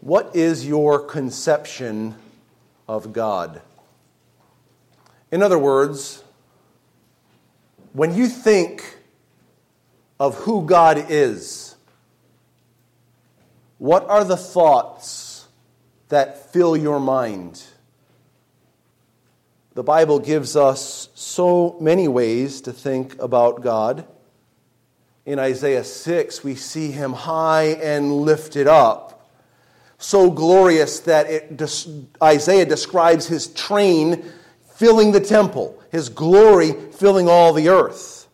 What is your conception of God? In other words, when you think of who God is, what are the thoughts that fill your mind? The Bible gives us so many ways to think about God. In Isaiah 6, we see him high and lifted up, so glorious that it, Isaiah describes his train filling the temple, his glory filling all the earth.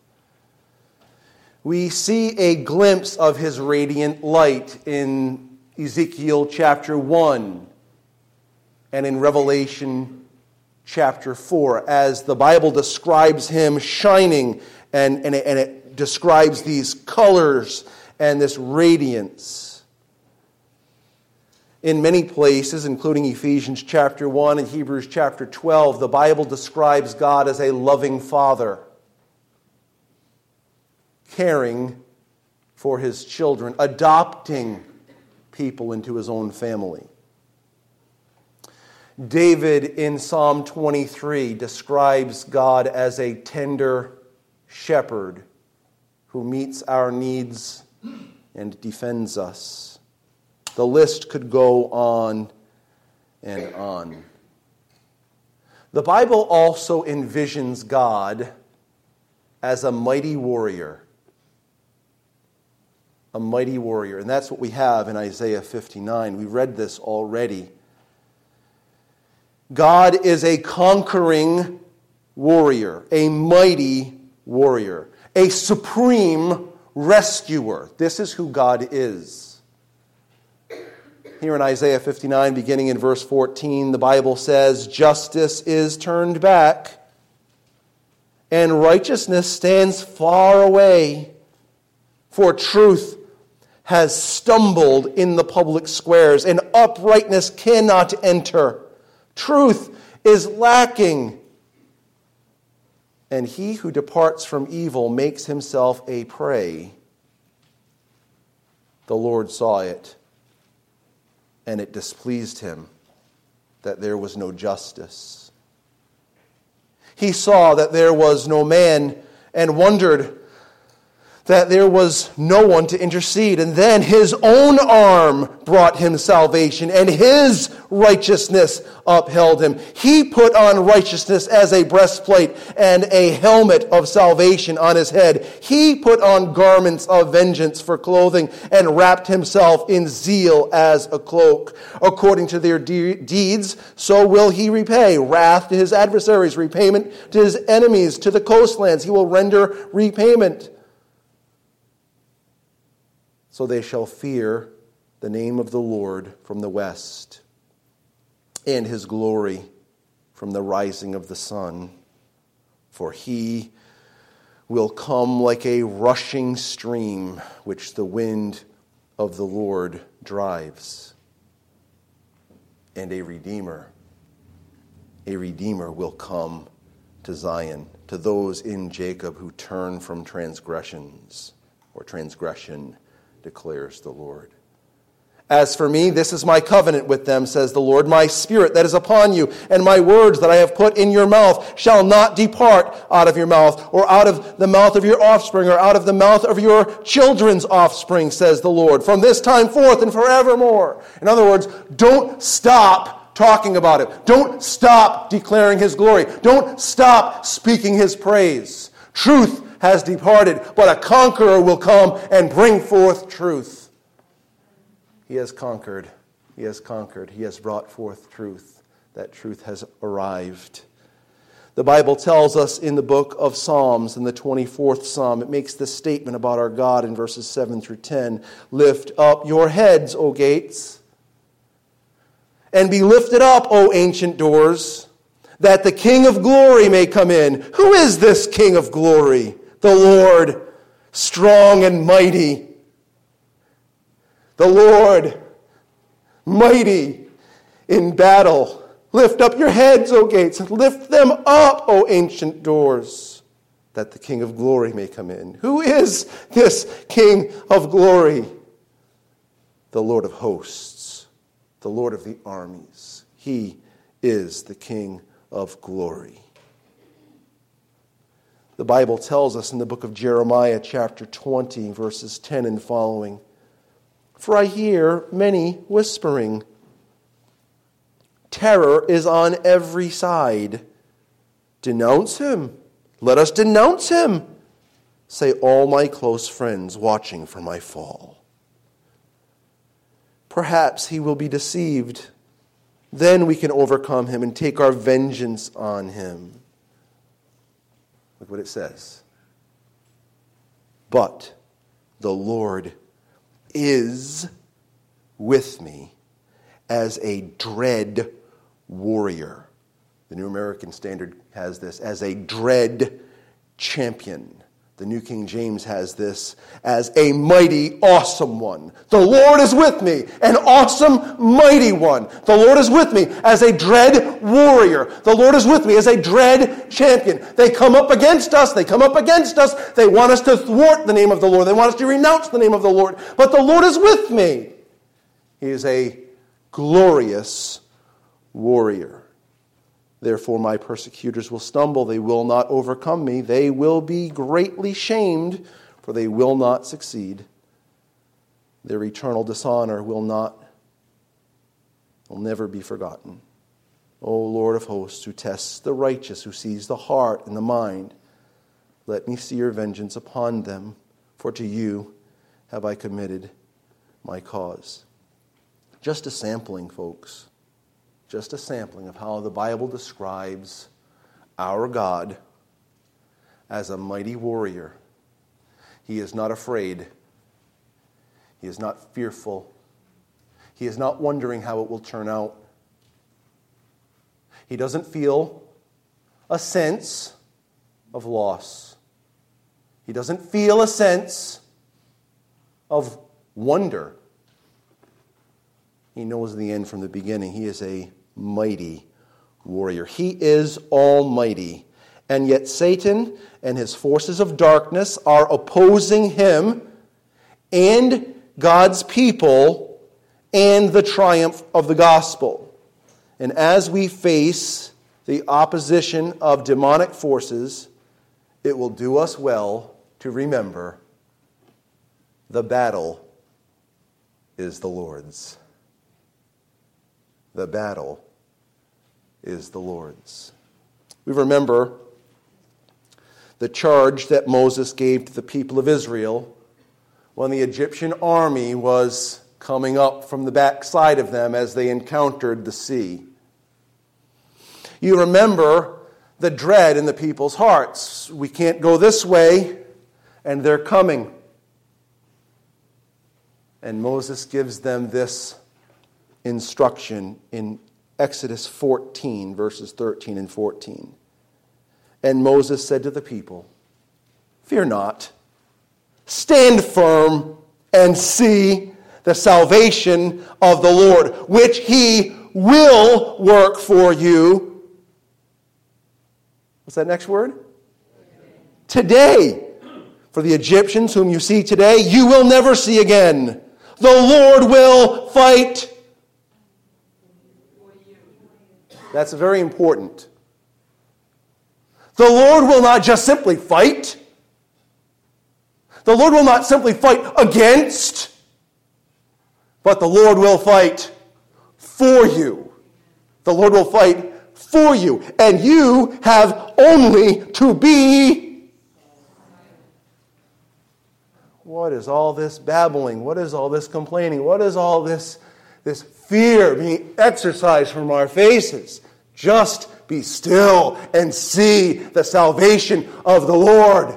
We see a glimpse of his radiant light in Ezekiel chapter 1 and in Revelation chapter 4 as the Bible describes him shining and, and, it, and it describes these colors and this radiance. In many places, including Ephesians chapter 1 and Hebrews chapter 12, the Bible describes God as a loving father, caring for his children, adopting people into his own family. David in Psalm 23 describes God as a tender shepherd who meets our needs and defends us. The list could go on and on. The Bible also envisions God as a mighty warrior. A mighty warrior. And that's what we have in Isaiah 59. We read this already. God is a conquering warrior, a mighty warrior, a supreme rescuer. This is who God is. Here in Isaiah 59, beginning in verse 14, the Bible says, Justice is turned back, and righteousness stands far away, for truth has stumbled in the public squares, and uprightness cannot enter. Truth is lacking. And he who departs from evil makes himself a prey. The Lord saw it, and it displeased him that there was no justice. He saw that there was no man and wondered that there was no one to intercede. And then his own arm brought him salvation, and his righteousness upheld him. He put on righteousness as a breastplate and a helmet of salvation on his head. He put on garments of vengeance for clothing and wrapped himself in zeal as a cloak. According to their de- deeds, so will he repay wrath to his adversaries, repayment to his enemies, to the coastlands. He will render repayment so they shall fear the name of the Lord from the west, and his glory from the rising of the sun. For he will come like a rushing stream which the wind of the Lord drives. And a Redeemer, a Redeemer will come to Zion, to those in Jacob who turn from transgressions or transgression declares the Lord. As for me, this is my covenant with them, says the Lord. My spirit that is upon you, and my words that I have put in your mouth shall not depart out of your mouth, or out of the mouth of your offspring, or out of the mouth of your children's offspring, says the Lord, from this time forth and forevermore. In other words, don't stop talking about it. Don't stop declaring his glory. Don't stop speaking his praise. Truth has departed, but a conqueror will come and bring forth truth. He has conquered. He has conquered. He has brought forth truth. That truth has arrived. The Bible tells us in the book of Psalms, in the 24th Psalm, it makes this statement about our God in verses 7 through 10 Lift up your heads, O gates, and be lifted up, O ancient doors, that the King of glory may come in. Who is this King of glory? The Lord strong and mighty. The Lord mighty in battle. Lift up your heads, O gates, lift them up, O ancient doors, that the King of glory may come in. Who is this King of glory? The Lord of hosts. the Lord of the armies. He is the King of glory. The Bible tells us in the book of Jeremiah, chapter 20, verses 10 and following For I hear many whispering, terror is on every side. Denounce him. Let us denounce him, say all my close friends watching for my fall. Perhaps he will be deceived. Then we can overcome him and take our vengeance on him. Look what it says. But the Lord is with me as a dread warrior. The New American Standard has this as a dread champion. The New King James has this as a mighty, awesome one. The Lord is with me, an awesome, mighty one. The Lord is with me as a dread warrior. The Lord is with me as a dread champion. They come up against us. They come up against us. They want us to thwart the name of the Lord. They want us to renounce the name of the Lord. But the Lord is with me. He is a glorious warrior. Therefore, my persecutors will stumble. They will not overcome me. They will be greatly shamed, for they will not succeed. Their eternal dishonor will not, will never be forgotten. O Lord of hosts, who tests the righteous, who sees the heart and the mind, let me see your vengeance upon them, for to you have I committed my cause. Just a sampling, folks just a sampling of how the Bible describes our God as a mighty warrior. He is not afraid, he is not fearful, he is not wondering how it will turn out. He doesn't feel a sense of loss. He doesn't feel a sense of wonder. He knows the end from the beginning. He is a mighty warrior. He is almighty. And yet, Satan and his forces of darkness are opposing him and God's people and the triumph of the gospel. And as we face the opposition of demonic forces, it will do us well to remember the battle is the Lord's. The battle is the Lord's. We remember the charge that Moses gave to the people of Israel when the Egyptian army was coming up from the backside of them as they encountered the sea. You remember the dread in the people's hearts. We can't go this way, and they're coming. And Moses gives them this instruction in Exodus 14, verses 13 and 14. And Moses said to the people, Fear not, stand firm and see the salvation of the Lord, which he will work for you. What's that next word? Today. For the Egyptians whom you see today, you will never see again. The Lord will fight That's very important. The Lord will not just simply fight. The Lord will not simply fight against, but the Lord will fight for you. The Lord will fight for you. And you have only to be. What is all this babbling? What is all this complaining? What is all this this fear being exercised from our faces. Just be still and see the salvation of the Lord.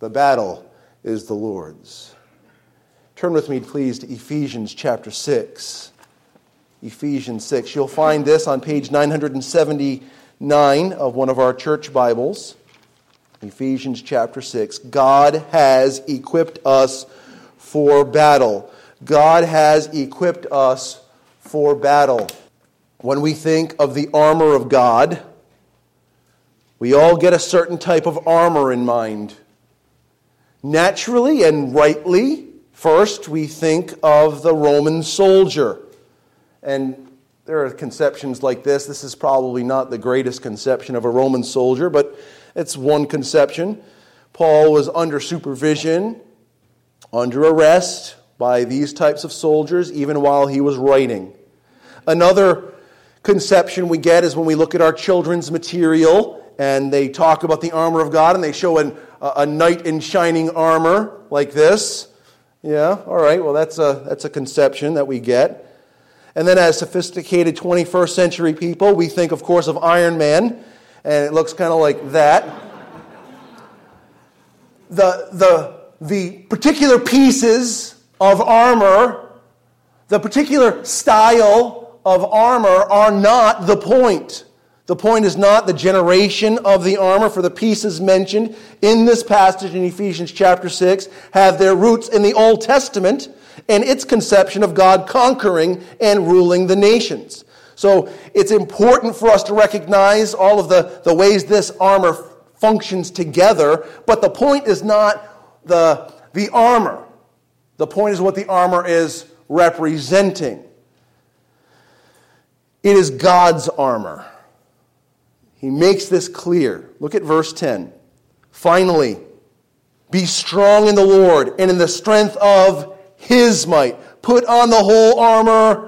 The battle is the Lord's. Turn with me, please, to Ephesians chapter 6. Ephesians 6. You'll find this on page 979 of one of our church Bibles. Ephesians chapter 6. God has equipped us for battle. God has equipped us for battle. When we think of the armor of God, we all get a certain type of armor in mind. Naturally and rightly, first we think of the Roman soldier And there are conceptions like this. This is probably not the greatest conception of a Roman soldier, but it's one conception. Paul was under supervision, under arrest by these types of soldiers, even while he was writing. Another conception we get is when we look at our children's material and they talk about the armor of God and they show an, a knight in shining armor like this. Yeah, all right, well, that's a, that's a conception that we get. And then, as sophisticated 21st century people, we think, of course, of Iron Man, and it looks kind of like that. the, the, the particular pieces of armor, the particular style of armor are not the point. The point is not the generation of the armor, for the pieces mentioned in this passage in Ephesians chapter 6 have their roots in the Old Testament and its conception of God conquering and ruling the nations. So it's important for us to recognize all of the, the ways this armor functions together, but the point is not the, the armor. The point is what the armor is representing. It is God's armor. He makes this clear. Look at verse 10. Finally, be strong in the Lord and in the strength of his might. Put on the whole armor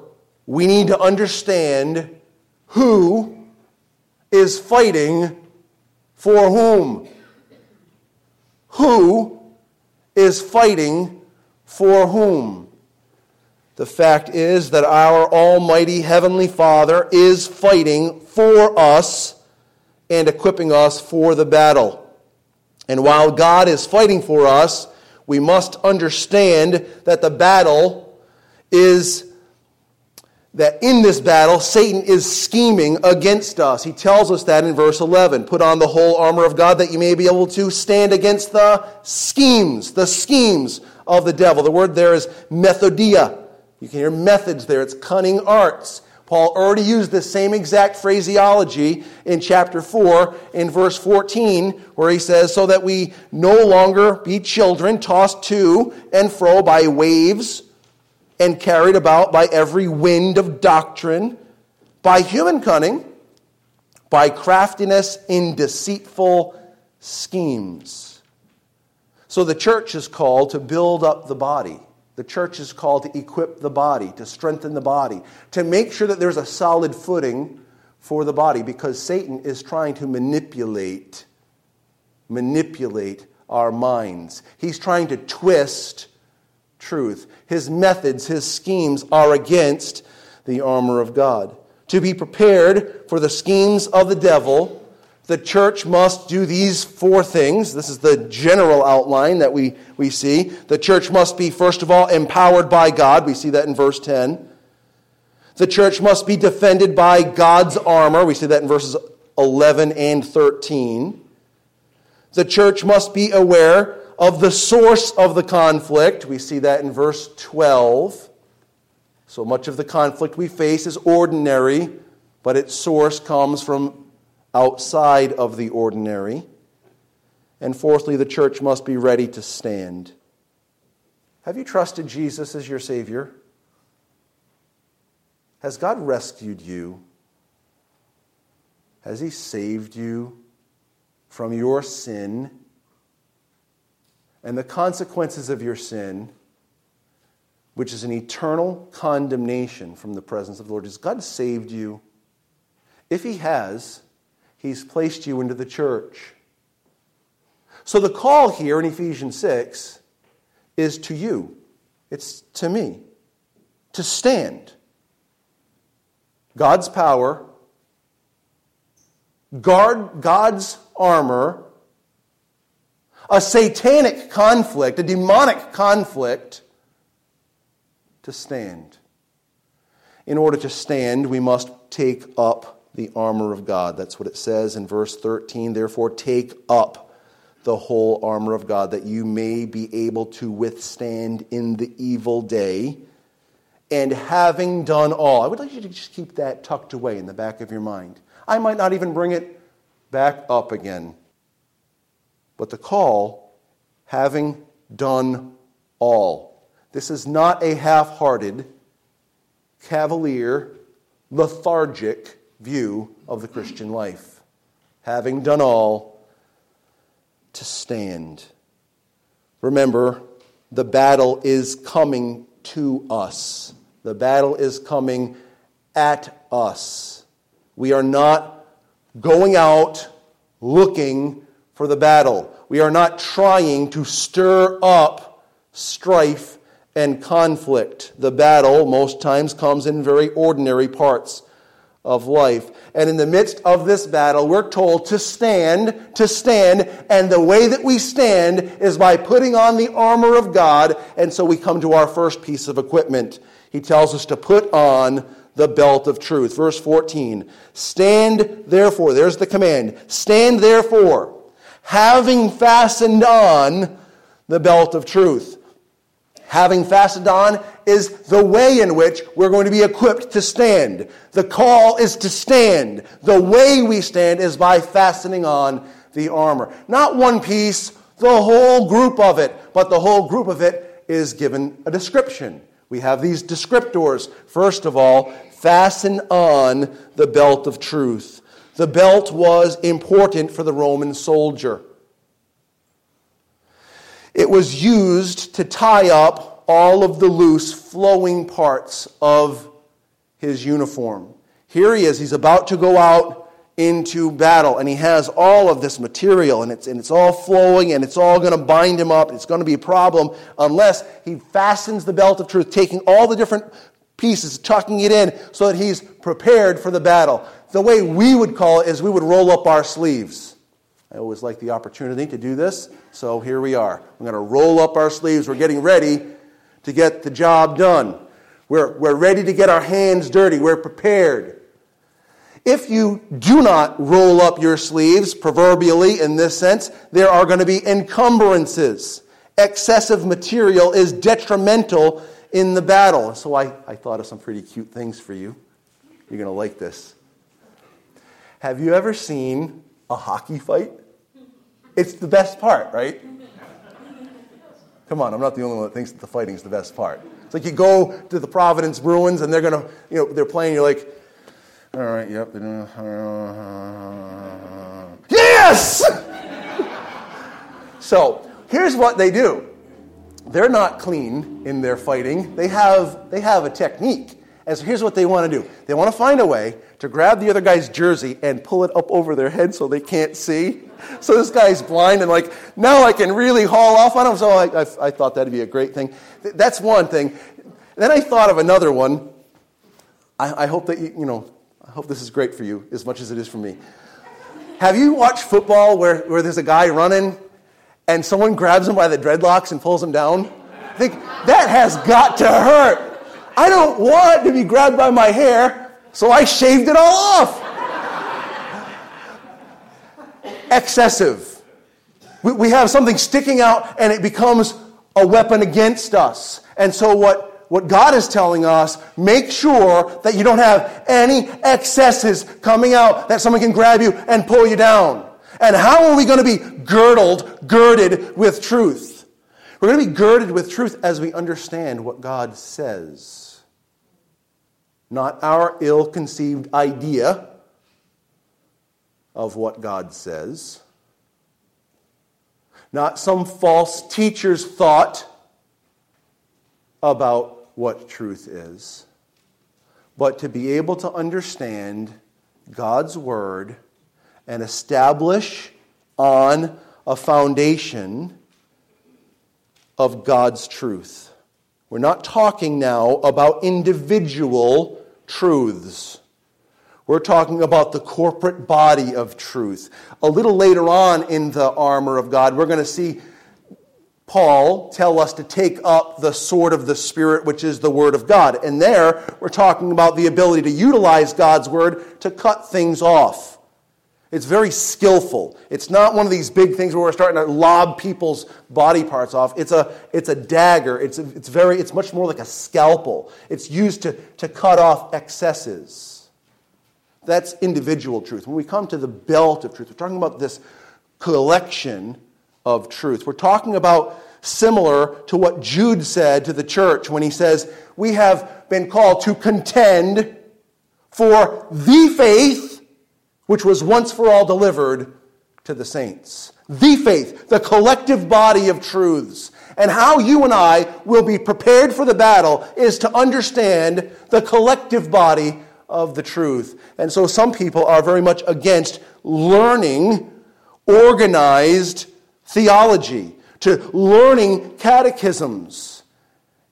we need to understand who is fighting for whom. Who is fighting for whom? The fact is that our Almighty Heavenly Father is fighting for us and equipping us for the battle. And while God is fighting for us, we must understand that the battle is that in this battle, Satan is scheming against us. He tells us that in verse 11. Put on the whole armor of God that you may be able to stand against the schemes, the schemes of the devil. The word there is methodia. You can hear methods there. It's cunning arts. Paul already used the same exact phraseology in chapter 4 in verse 14, where he says, So that we no longer be children tossed to and fro by waves and carried about by every wind of doctrine, by human cunning, by craftiness in deceitful schemes. So the church is called to build up the body. The church is called to equip the body, to strengthen the body, to make sure that there's a solid footing for the body because Satan is trying to manipulate manipulate our minds. He's trying to twist truth. His methods, his schemes are against the armor of God. To be prepared for the schemes of the devil, the church must do these four things. This is the general outline that we, we see. The church must be, first of all, empowered by God. We see that in verse 10. The church must be defended by God's armor. We see that in verses 11 and 13. The church must be aware of the source of the conflict. We see that in verse 12. So much of the conflict we face is ordinary, but its source comes from outside of the ordinary. And fourthly, the church must be ready to stand. Have you trusted Jesus as your Savior? Has God rescued you? Has He saved you from your sin and the consequences of your sin, which is an eternal condemnation from the presence of the Lord? Has God saved you? If He has, He's placed you into the church. So the call here in Ephesians 6 is to you, it's to me, to stand. God's power, guard God's armor, a satanic conflict, a demonic conflict, to stand. In order to stand, we must take up the armor of God. That's what it says in verse 13. Therefore, take up the whole armor of God that you may be able to withstand in the evil day. And having done all, I would like you to just keep that tucked away in the back of your mind. I might not even bring it back up again. But the call, having done all. This is not a half hearted, cavalier, lethargic view of the Christian life. Having done all, to stand. Remember, the battle is coming to us. The battle is coming at us. We are not going out looking for the battle. We are not trying to stir up strife and conflict. The battle most times comes in very ordinary parts of life. And in the midst of this battle, we're told to stand, to stand, and the way that we stand is by putting on the armor of God. And so we come to our first piece of equipment. He tells us to put on the belt of truth. Verse 14 Stand therefore, there's the command. Stand therefore, having fastened on the belt of truth having fastened on is the way in which we're going to be equipped to stand. The call is to stand. The way we stand is by fastening on the armor. Not one piece, the whole group of it, but the whole group of it is given a description. We have these descriptors. First of all, fasten on the belt of truth. The belt was important for the Roman soldier. It was used to tie up all of the loose, flowing parts of his uniform. Here he is, he's about to go out into battle, and he has all of this material, and it's, and it's all flowing, and it's all going to bind him up. It's going to be a problem unless he fastens the belt of truth, taking all the different pieces, tucking it in so that he's prepared for the battle. The way we would call it is we would roll up our sleeves. I always like the opportunity to do this, so here we are. We're going to roll up our sleeves. We're getting ready to get the job done. We're, we're ready to get our hands dirty. We're prepared. If you do not roll up your sleeves, proverbially in this sense, there are going to be encumbrances. Excessive material is detrimental in the battle. So I, I thought of some pretty cute things for you. You're going to like this. Have you ever seen a hockey fight? It's the best part, right? Come on, I'm not the only one that thinks that the fighting is the best part. It's like you go to the Providence Bruins and they're gonna, you know, they're playing. You're like, all right, yep. Uh, yes. so here's what they do. They're not clean in their fighting. They have they have a technique. And so here's what they want to do. They want to find a way to grab the other guy's jersey and pull it up over their head so they can't see. So this guy's blind and like, now I can really haul off on him. So I, I, I thought that'd be a great thing. That's one thing. Then I thought of another one. I, I hope that you, you know, I hope this is great for you as much as it is for me. Have you watched football where, where there's a guy running and someone grabs him by the dreadlocks and pulls him down? I think that has got to hurt. I don't want to be grabbed by my hair so I shaved it all off. Excessive. We, we have something sticking out and it becomes a weapon against us. And so, what, what God is telling us, make sure that you don't have any excesses coming out that someone can grab you and pull you down. And how are we going to be girdled, girded with truth? We're going to be girded with truth as we understand what God says not our ill conceived idea of what God says, not some false teacher's thought about what truth is, but to be able to understand God's Word and establish on a foundation of God's truth. We're not talking now about individual truths. We're talking about the corporate body of truth. A little later on in the armor of God, we're going to see Paul tell us to take up the sword of the Spirit, which is the Word of God. And there, we're talking about the ability to utilize God's Word to cut things off. It's very skillful. It's not one of these big things where we're starting to lob people's body parts off. It's a, it's a dagger. It's, a, it's, very, it's much more like a scalpel. It's used to, to cut off excesses. That's individual truth. When we come to the belt of truth, we're talking about this collection of truth. We're talking about similar to what Jude said to the church when he says, We have been called to contend for the faith which was once for all delivered to the saints. The faith, the collective body of truths. And how you and I will be prepared for the battle is to understand the collective body of the truth. And so some people are very much against learning organized theology, to learning catechisms.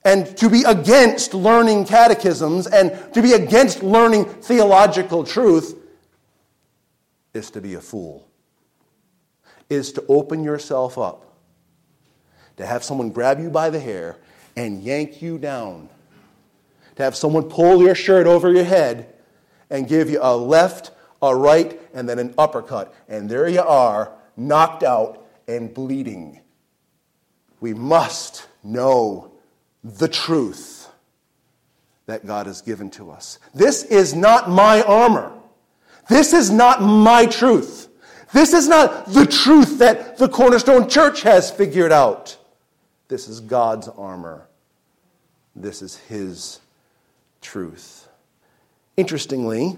And to be against learning catechisms and to be against learning theological truth is to be a fool, is to open yourself up, to have someone grab you by the hair and yank you down, to have someone pull your shirt over your head and give you a left, a right, and then an uppercut. And there you are, knocked out and bleeding. We must know the truth that God has given to us. This is not my armor. This is not my truth. This is not the truth that the Cornerstone Church has figured out. This is God's armor. This is His truth. Interestingly,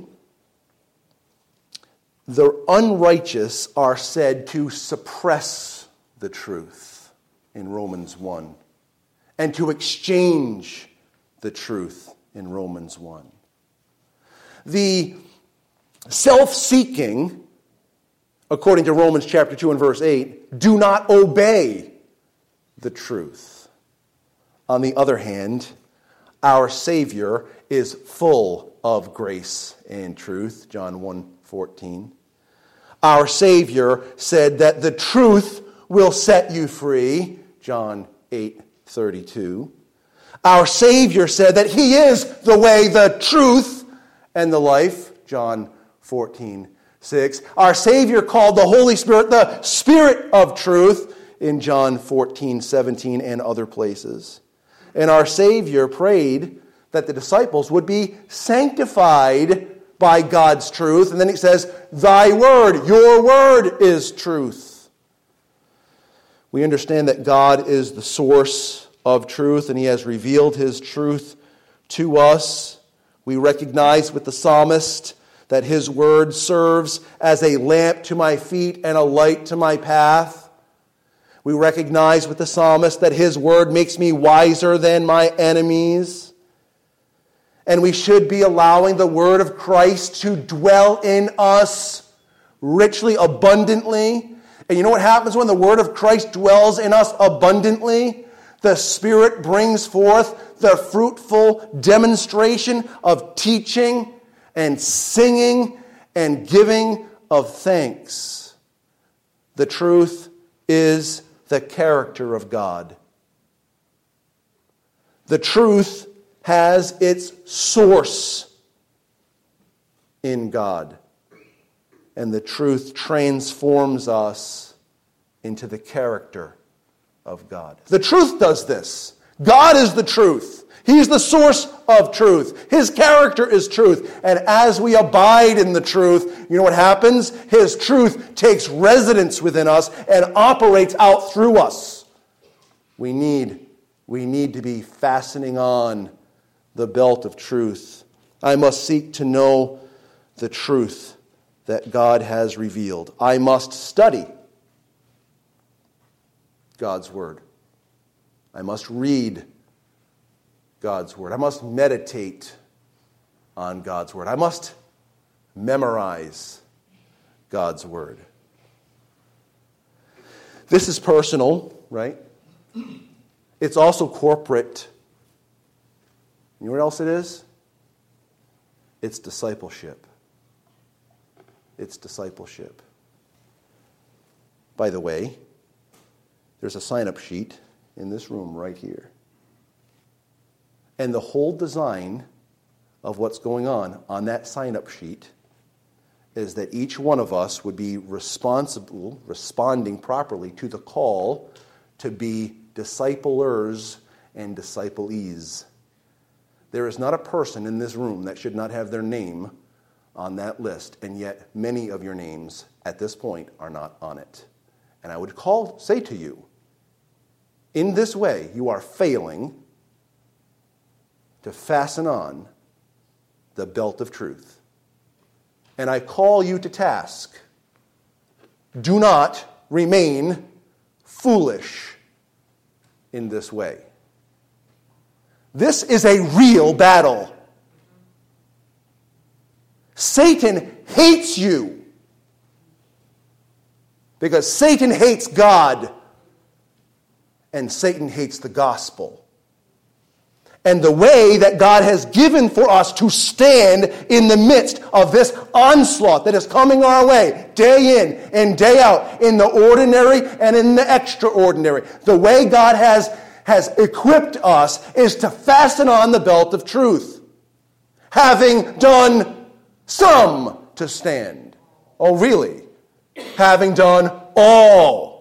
the unrighteous are said to suppress the truth in Romans 1 and to exchange the truth in Romans 1. The self seeking, according to Romans chapter 2 and verse 8, do not obey the truth. On the other hand, our Savior is full of grace and truth, John 1 14. Our Savior said that the truth will set you free, John 8 32. Our Savior said that He is the way, the truth, and the life, John 14, 6. Our Savior called the Holy Spirit the Spirit of truth in John 14, 17, and other places. And our Savior prayed that the disciples would be sanctified by God's truth. And then he says, Thy word, your word is truth. We understand that God is the source of truth and he has revealed his truth to us. We recognize with the psalmist that his word serves as a lamp to my feet and a light to my path. We recognize with the psalmist that his word makes me wiser than my enemies. And we should be allowing the word of Christ to dwell in us richly, abundantly. And you know what happens when the word of Christ dwells in us abundantly? The Spirit brings forth the fruitful demonstration of teaching and singing and giving of thanks. The truth is the character of God. The truth has its source in God. And the truth transforms us into the character of God. The truth does this. God is the truth. He's the source of truth. His character is truth. And as we abide in the truth, you know what happens? His truth takes residence within us and operates out through us. We need, we need to be fastening on the belt of truth. I must seek to know the truth that God has revealed. I must study God's Word. I must read God's Word. I must meditate on God's Word. I must memorize God's Word. This is personal, right? It's also corporate. You know what else it is? It's discipleship. It's discipleship. By the way, there's a sign up sheet in this room right here. And the whole design of what's going on on that sign up sheet is that each one of us would be responsible, responding properly to the call to be disciplers and disciplees. There is not a person in this room that should not have their name on that list, and yet many of your names at this point are not on it. And I would call, say to you, in this way, you are failing to fasten on the belt of truth. And I call you to task. Do not remain foolish in this way. This is a real battle. Satan hates you because Satan hates God and Satan hates the gospel. And the way that God has given for us to stand in the midst of this onslaught that is coming our way, day in and day out, in the ordinary and in the extraordinary. The way God has, has equipped us is to fasten on the belt of truth, having done some to stand. Oh, really? Having done all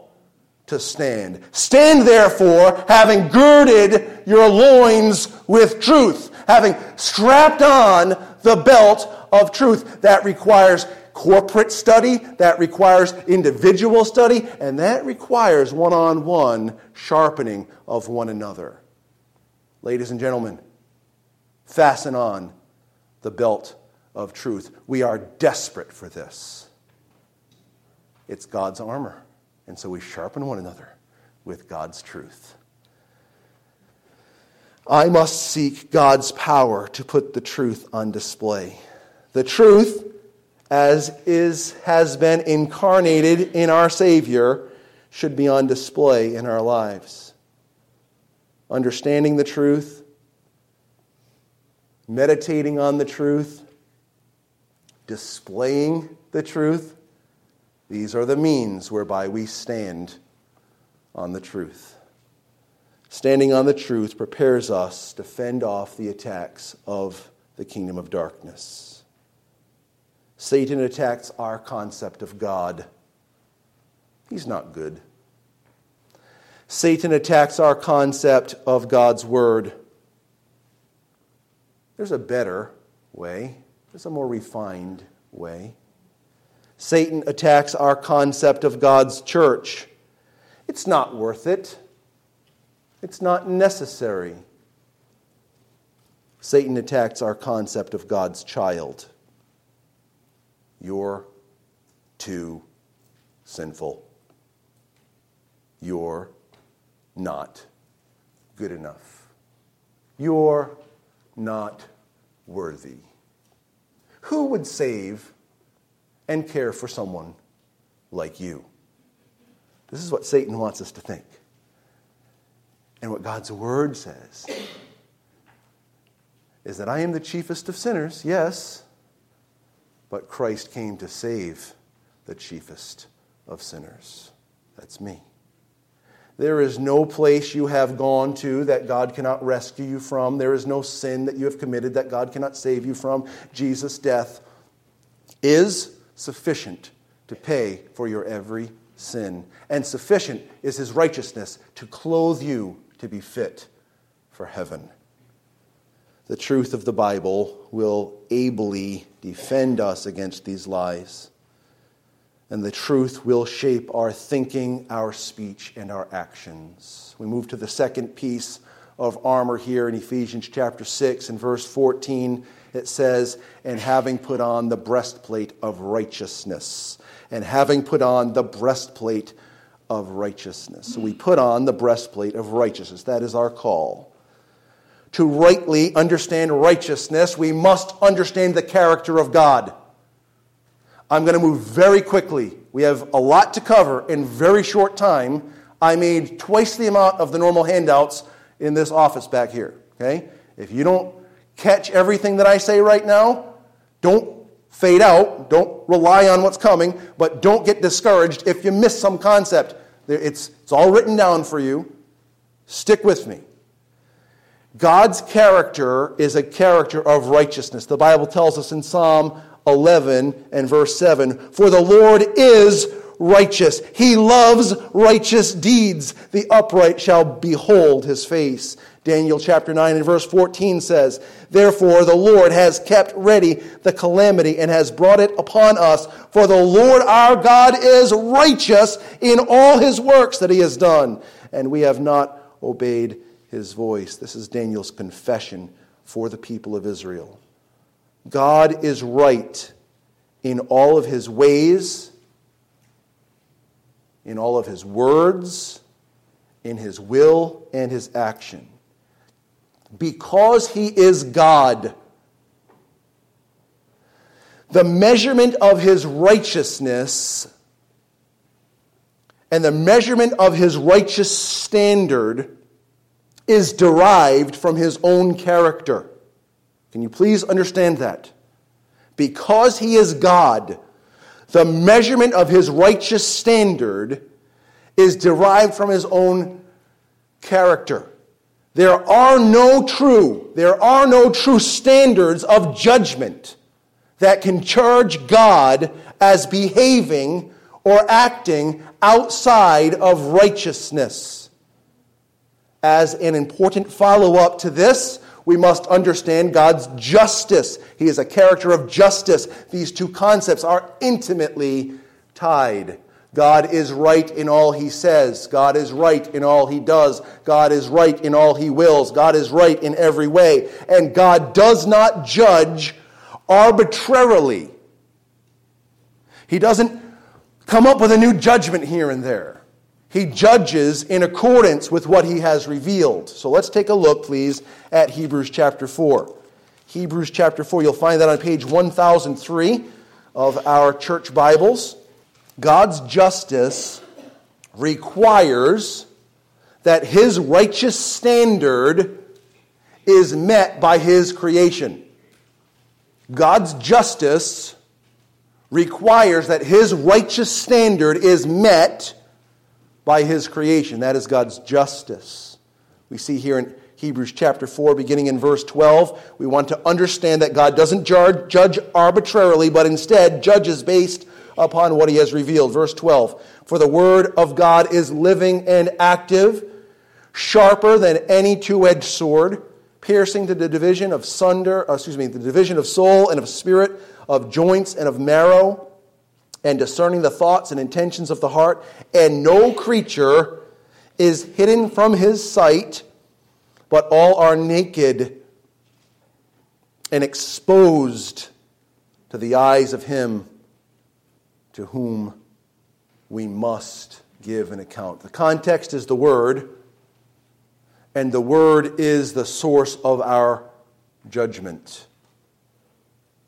to stand. Stand therefore, having girded your loins with truth, having strapped on the belt of truth. That requires corporate study, that requires individual study, and that requires one on one sharpening of one another. Ladies and gentlemen, fasten on the belt of truth. We are desperate for this. It's God's armor. And so we sharpen one another with God's truth. I must seek God's power to put the truth on display. The truth, as is, has been incarnated in our Savior, should be on display in our lives. Understanding the truth, meditating on the truth, displaying the truth, these are the means whereby we stand on the truth. Standing on the truth prepares us to fend off the attacks of the kingdom of darkness. Satan attacks our concept of God. He's not good. Satan attacks our concept of God's word. There's a better way, there's a more refined way. Satan attacks our concept of God's church. It's not worth it, it's not necessary. Satan attacks our concept of God's child. You're too sinful. You're not good enough. You're not worthy. Who would save and care for someone like you. This is what Satan wants us to think. And what God's word says is that I am the chiefest of sinners, yes, but Christ came to save the chiefest of sinners. That's me. There is no place you have gone to that God cannot rescue you from. There is no sin that you have committed that God cannot save you from. Jesus' death is sufficient to pay for your every sin. And sufficient is his righteousness to clothe you to be fit for heaven. The truth of the Bible will ably defend us against these lies. And the truth will shape our thinking, our speech, and our actions. We move to the second piece of armor here in Ephesians chapter 6 and verse 14 it says, and having put on the breastplate of righteousness. And having put on the breastplate of righteousness. So we put on the breastplate of righteousness. That is our call. To rightly understand righteousness, we must understand the character of God. I'm going to move very quickly. We have a lot to cover in very short time. I made twice the amount of the normal handouts in this office back here. Okay? If you don't catch everything that I say right now. Don't fade out. Don't rely on what's coming, but don't get discouraged if you miss some concept. It's, it's all written down for you. Stick with me. God's character is a character of righteousness. The Bible tells us in Psalm 11 and verse 7 For the Lord is righteous. He loves righteous deeds. The upright shall behold his face. Daniel chapter 9 and verse 14 says, Therefore the Lord has kept ready the calamity and has brought it upon us. For the Lord our God is righteous in all his works that he has done, and we have not obeyed his voice. This is Daniel's confession for the people of Israel. God is right in all of his ways, in all of his words, in his will and his action. Because he is God, the measurement of his righteousness and the measurement of his righteous standard is derived from his own character. Can you please understand that? Because he is God, the measurement of his righteous standard is derived from his own character. There are no true, there are no true standards of judgment that can charge God as behaving or acting outside of righteousness. As an important follow up to this, we must understand God's justice. He is a character of justice. These two concepts are intimately tied. God is right in all he says. God is right in all he does. God is right in all he wills. God is right in every way. And God does not judge arbitrarily. He doesn't come up with a new judgment here and there. He judges in accordance with what he has revealed. So let's take a look, please, at Hebrews chapter 4. Hebrews chapter 4, you'll find that on page 1003 of our church Bibles. God's justice requires that his righteous standard is met by his creation. God's justice requires that his righteous standard is met by his creation. That is God's justice. We see here in Hebrews chapter 4, beginning in verse 12, we want to understand that God doesn't judge arbitrarily, but instead judges based upon what he has revealed. Verse 12 For the word of God is living and active, sharper than any two edged sword, piercing to the division of sunder, uh, excuse me, the division of soul and of spirit, of joints and of marrow and discerning the thoughts and intentions of the heart, and no creature is hidden from his sight, but all are naked and exposed to the eyes of him to whom we must give an account. The context is the Word, and the Word is the source of our judgment.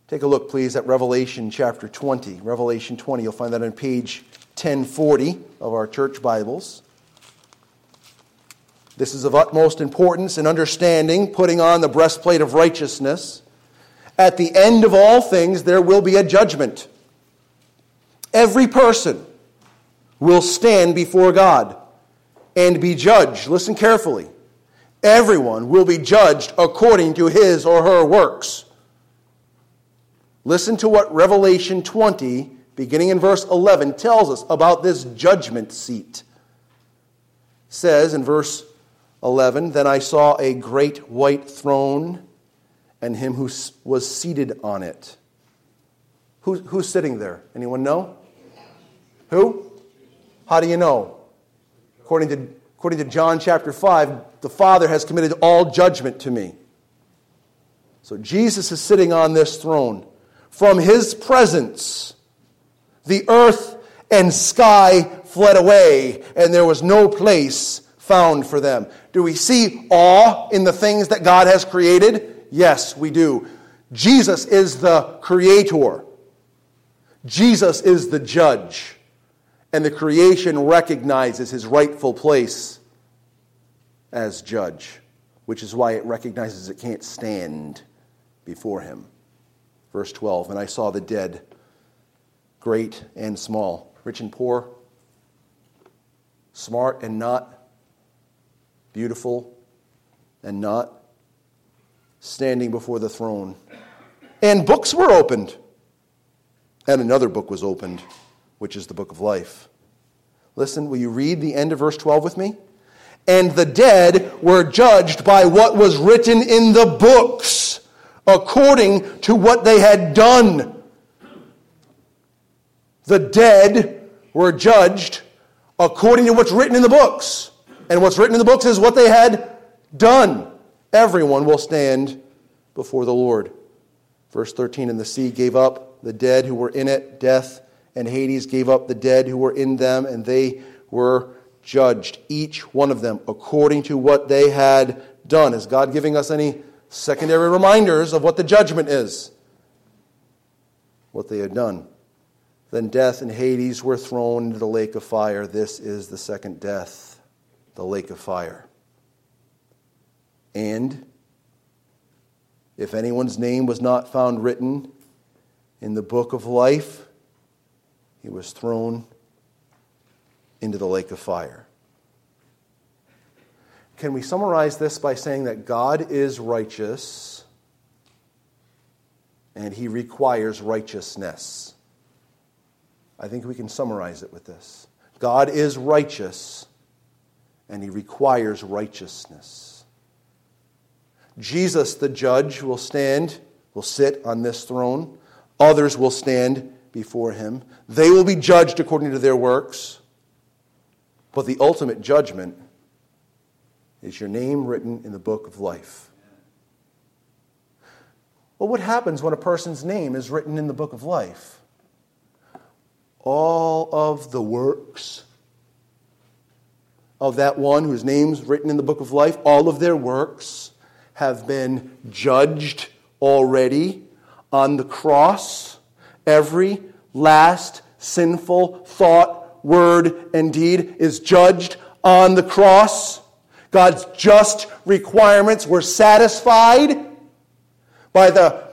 Take a look, please, at Revelation chapter 20. Revelation 20, you'll find that on page 1040 of our church Bibles. This is of utmost importance in understanding, putting on the breastplate of righteousness. At the end of all things, there will be a judgment. Every person will stand before God and be judged. Listen carefully. Everyone will be judged according to his or her works. Listen to what Revelation 20, beginning in verse 11, tells us about this judgment seat. It says in verse 11, Then I saw a great white throne and him who was seated on it. Who, who's sitting there? Anyone know? Who? How do you know? According to, according to John chapter 5, the Father has committed all judgment to me. So Jesus is sitting on this throne from his presence, the earth and sky fled away, and there was no place found for them. Do we see awe in the things that God has created? Yes, we do. Jesus is the creator, Jesus is the judge, and the creation recognizes his rightful place as judge, which is why it recognizes it can't stand before him. Verse 12 And I saw the dead, great and small, rich and poor, smart and not, beautiful and not, standing before the throne. And books were opened. And another book was opened, which is the book of life. Listen, will you read the end of verse 12 with me? And the dead were judged by what was written in the books, according to what they had done. The dead were judged according to what's written in the books. And what's written in the books is what they had done. Everyone will stand before the Lord. Verse 13 And the sea gave up the dead who were in it, death and Hades gave up the dead who were in them, and they were judged, each one of them, according to what they had done. Is God giving us any secondary reminders of what the judgment is? What they had done. Then death and Hades were thrown into the lake of fire. This is the second death, the lake of fire. And if anyone's name was not found written in the book of life, he was thrown into the lake of fire. Can we summarize this by saying that God is righteous and he requires righteousness? I think we can summarize it with this God is righteous and he requires righteousness. Jesus, the judge, will stand, will sit on this throne. Others will stand before him. They will be judged according to their works. But the ultimate judgment is your name written in the book of life. Well, what happens when a person's name is written in the book of life? All of the works of that one whose name's written in the book of life, all of their works have been judged already on the cross. Every last sinful thought, word, and deed is judged on the cross. God's just requirements were satisfied by the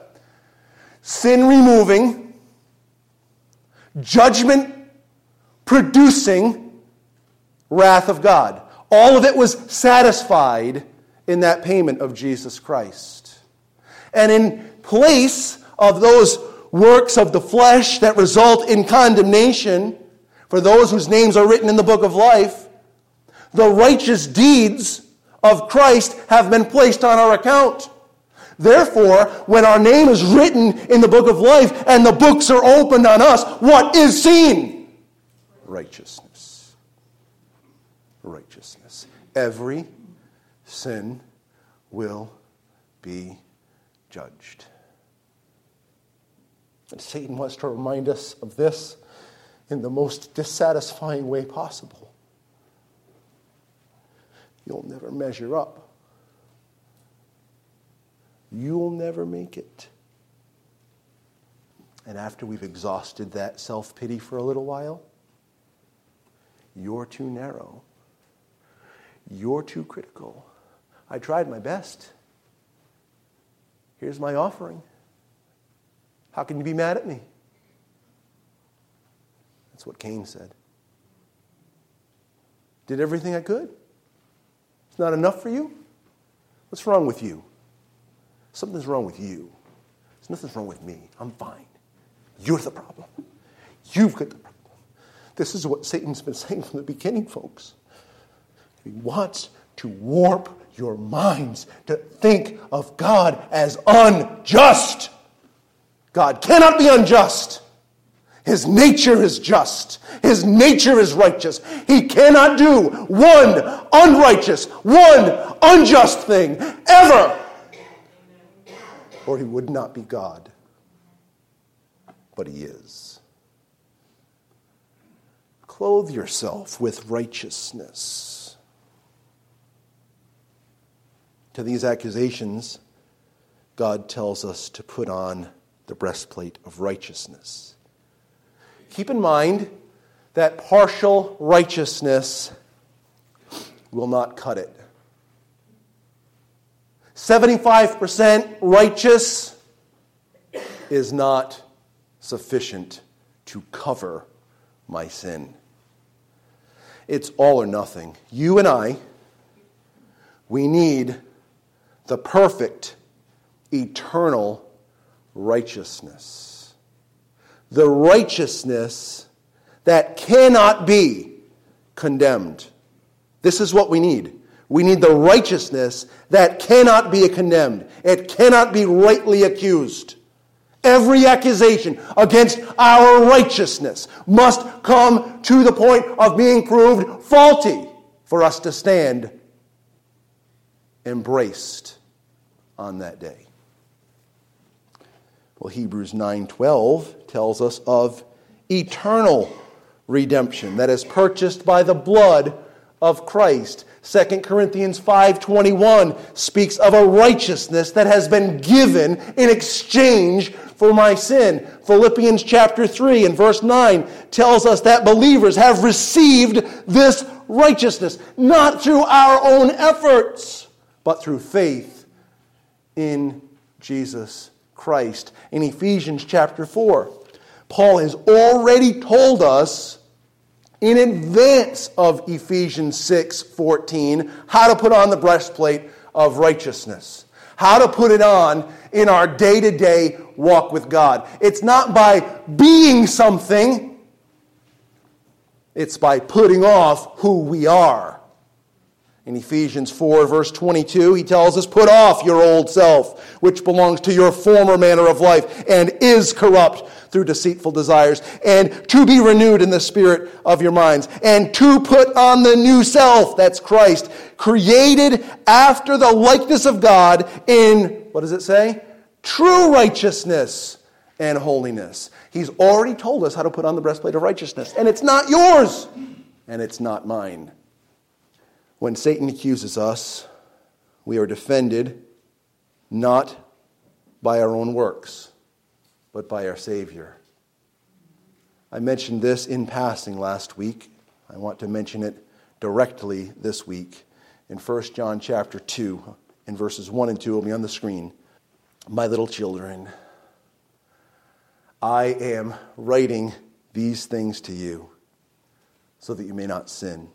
sin removing, judgment producing wrath of God. All of it was satisfied in that payment of Jesus Christ. And in place of those works of the flesh that result in condemnation for those whose names are written in the book of life, the righteous deeds of Christ have been placed on our account. Therefore, when our name is written in the book of life and the books are opened on us, what is seen? Righteousness. Righteousness. Every sin will be judged. And Satan wants to remind us of this in the most dissatisfying way possible. You'll never measure up. You'll never make it. And after we've exhausted that self pity for a little while, you're too narrow. You're too critical. I tried my best. Here's my offering. How can you be mad at me? That's what Cain said. Did everything I could. It's not enough for you? What's wrong with you? Something's wrong with you. There's nothing's wrong with me. I'm fine. You're the problem. You've got the problem. This is what Satan's been saying from the beginning, folks. He wants to warp your minds to think of God as unjust. God cannot be unjust. His nature is just. His nature is righteous. He cannot do one unrighteous, one unjust thing ever, or he would not be God. But he is. Clothe yourself with righteousness. To these accusations, God tells us to put on the breastplate of righteousness. Keep in mind that partial righteousness will not cut it. 75% righteous is not sufficient to cover my sin. It's all or nothing. You and I We need the perfect, eternal righteousness. The righteousness that cannot be condemned. This is what we need. We need the righteousness that cannot be condemned. It cannot be rightly accused. Every accusation against our righteousness must come to the point of being proved faulty for us to stand embraced on that day. Well, Hebrews 9:12 tells us of eternal redemption that is purchased by the blood of Christ. 2 Corinthians 5:21 speaks of a righteousness that has been given in exchange for my sin. Philippians chapter 3 and verse 9 tells us that believers have received this righteousness not through our own efforts, but through faith in Jesus Christ. In Ephesians chapter 4, Paul has already told us in advance of Ephesians 6 14 how to put on the breastplate of righteousness, how to put it on in our day to day walk with God. It's not by being something, it's by putting off who we are. In Ephesians 4, verse 22, he tells us, Put off your old self, which belongs to your former manner of life and is corrupt through deceitful desires, and to be renewed in the spirit of your minds, and to put on the new self, that's Christ, created after the likeness of God in, what does it say? True righteousness and holiness. He's already told us how to put on the breastplate of righteousness, and it's not yours, and it's not mine. When Satan accuses us, we are defended not by our own works, but by our Savior. I mentioned this in passing last week. I want to mention it directly this week in 1 John chapter 2 in verses 1 and 2 will be on the screen. My little children, I am writing these things to you so that you may not sin.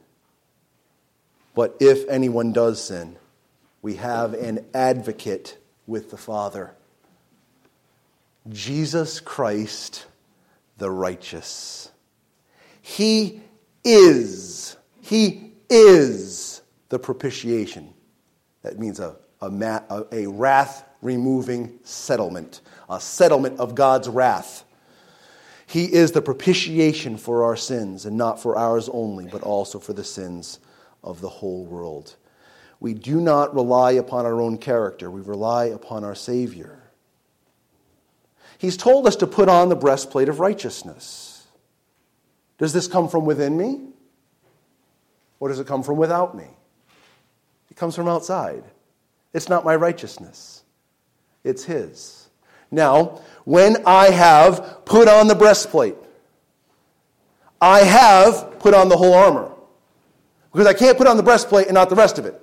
But if anyone does sin, we have an advocate with the Father Jesus Christ the righteous. He is, He is the propitiation. That means a, a, a wrath removing settlement, a settlement of God's wrath. He is the propitiation for our sins, and not for ours only, but also for the sins of the whole world. We do not rely upon our own character, we rely upon our Savior. He's told us to put on the breastplate of righteousness. Does this come from within me? Or does it come from without me? It comes from outside. It's not my righteousness, it's His. Now, when I have put on the breastplate, I have put on the whole armor. Because I can't put on the breastplate and not the rest of it.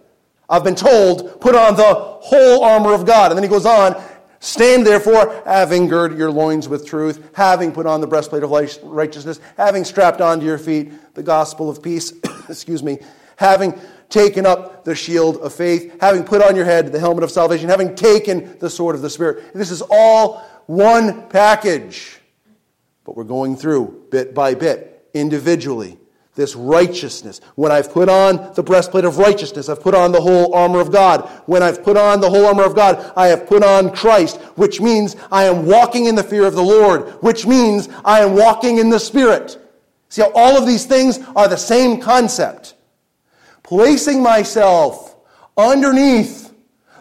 I've been told, put on the whole armor of God. And then he goes on, stand therefore, having girded your loins with truth, having put on the breastplate of righteousness, having strapped onto your feet the gospel of peace, excuse me, having taken up the shield of faith, having put on your head the helmet of salvation, having taken the sword of the Spirit. This is all one package. But we're going through bit by bit, individually this righteousness. When I've put on the breastplate of righteousness, I've put on the whole armor of God. When I've put on the whole armor of God, I have put on Christ, which means I am walking in the fear of the Lord, which means I am walking in the Spirit. See how all of these things are the same concept. Placing myself underneath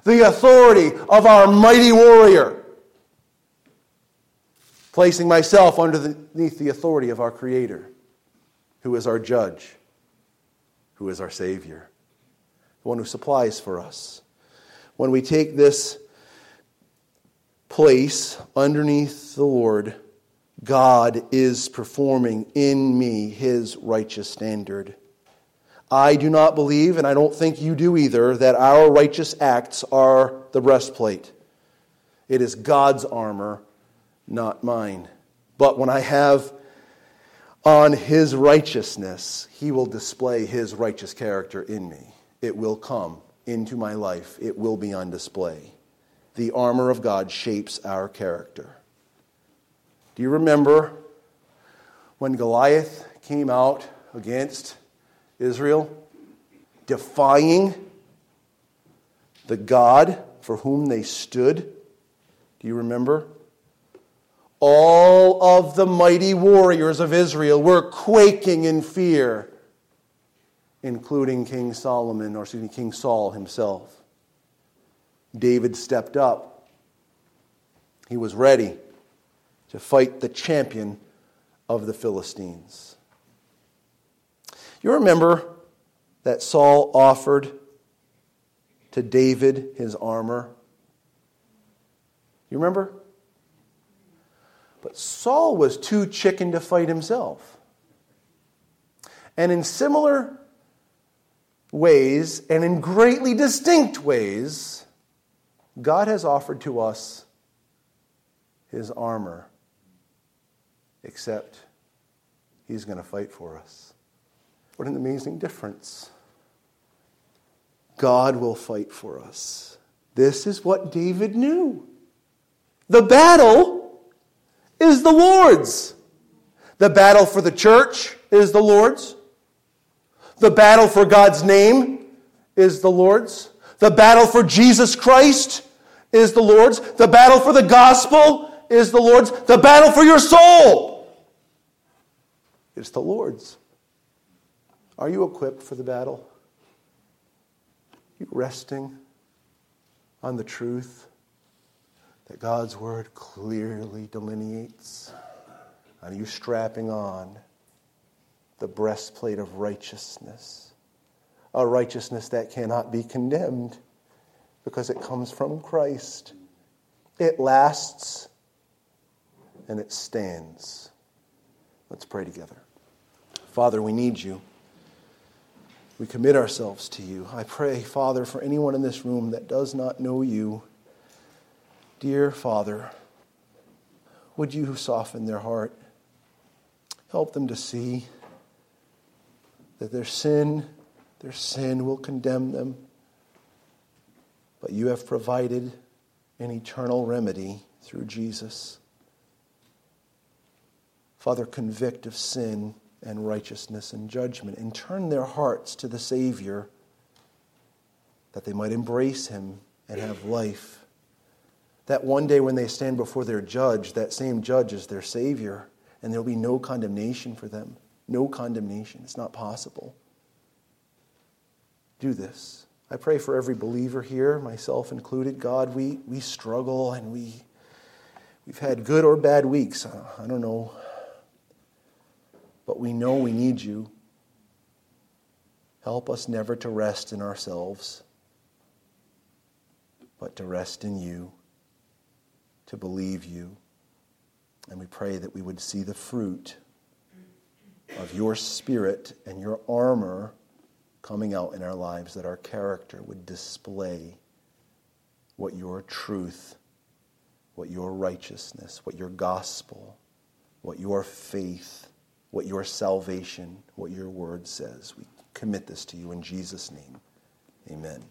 the authority of our mighty warrior. Placing myself underneath the authority of our Creator who is our judge, who is our Savior, the one who supplies for us. When we take this place underneath the Lord, God is performing in me his righteous standard. I do not believe, and I don't think you do either, that our righteous acts are the breastplate. It is God's armor, not mine. But when I have on his righteousness, he will display his righteous character in me. It will come into my life, it will be on display. The armor of God shapes our character. Do you remember when Goliath came out against Israel, defying the God for whom they stood? Do you remember? All of the mighty warriors of Israel were quaking in fear, including King Solomon, or excuse me, King Saul himself. David stepped up. He was ready to fight the champion of the Philistines. You remember that Saul offered to David his armor? You remember? But Saul was too chicken to fight himself. And in similar ways, and in greatly distinct ways, God has offered to us his armor, except he's going to fight for us. What an amazing difference. God will fight for us. This is what David knew. The battle is the Lord's. The battle for the church is the Lord's. The battle for God's name is the Lord's. The battle for Jesus Christ is the Lord's. The battle for the gospel is the Lord's. The battle for your soul is the Lord's. Are you equipped for the battle? Are you resting on the truth that God's word clearly delineates? Are you strapping on the breastplate of righteousness? A righteousness that cannot be condemned because it comes from Christ. It lasts and it stands. Let's pray together. Father, we need you. We commit ourselves to you. I pray, Father, for anyone in this room that does not know you, dear Father, would you soften their heart? Help them to see that their sin, their sin will condemn them. But you have provided an eternal remedy through Jesus. Father, convict of sin and righteousness and judgment, and turn their hearts to the Savior that they might embrace Him and have life. That one day when they stand before their judge, that same judge is their Savior, and there will be no condemnation for them. No condemnation. It's not possible. Do this. I pray for every believer here, myself included. God, we, we struggle and we, we've had good or bad weeks. I don't know but we know we need you. Help us never to rest in ourselves, but to rest in you, to believe you. And we pray that we would see the fruit of your spirit and your armor coming out in our lives, that our character would display what your truth, what your righteousness, what your gospel, what your faith what your salvation, what your word says. We commit this to you in Jesus' name. Amen.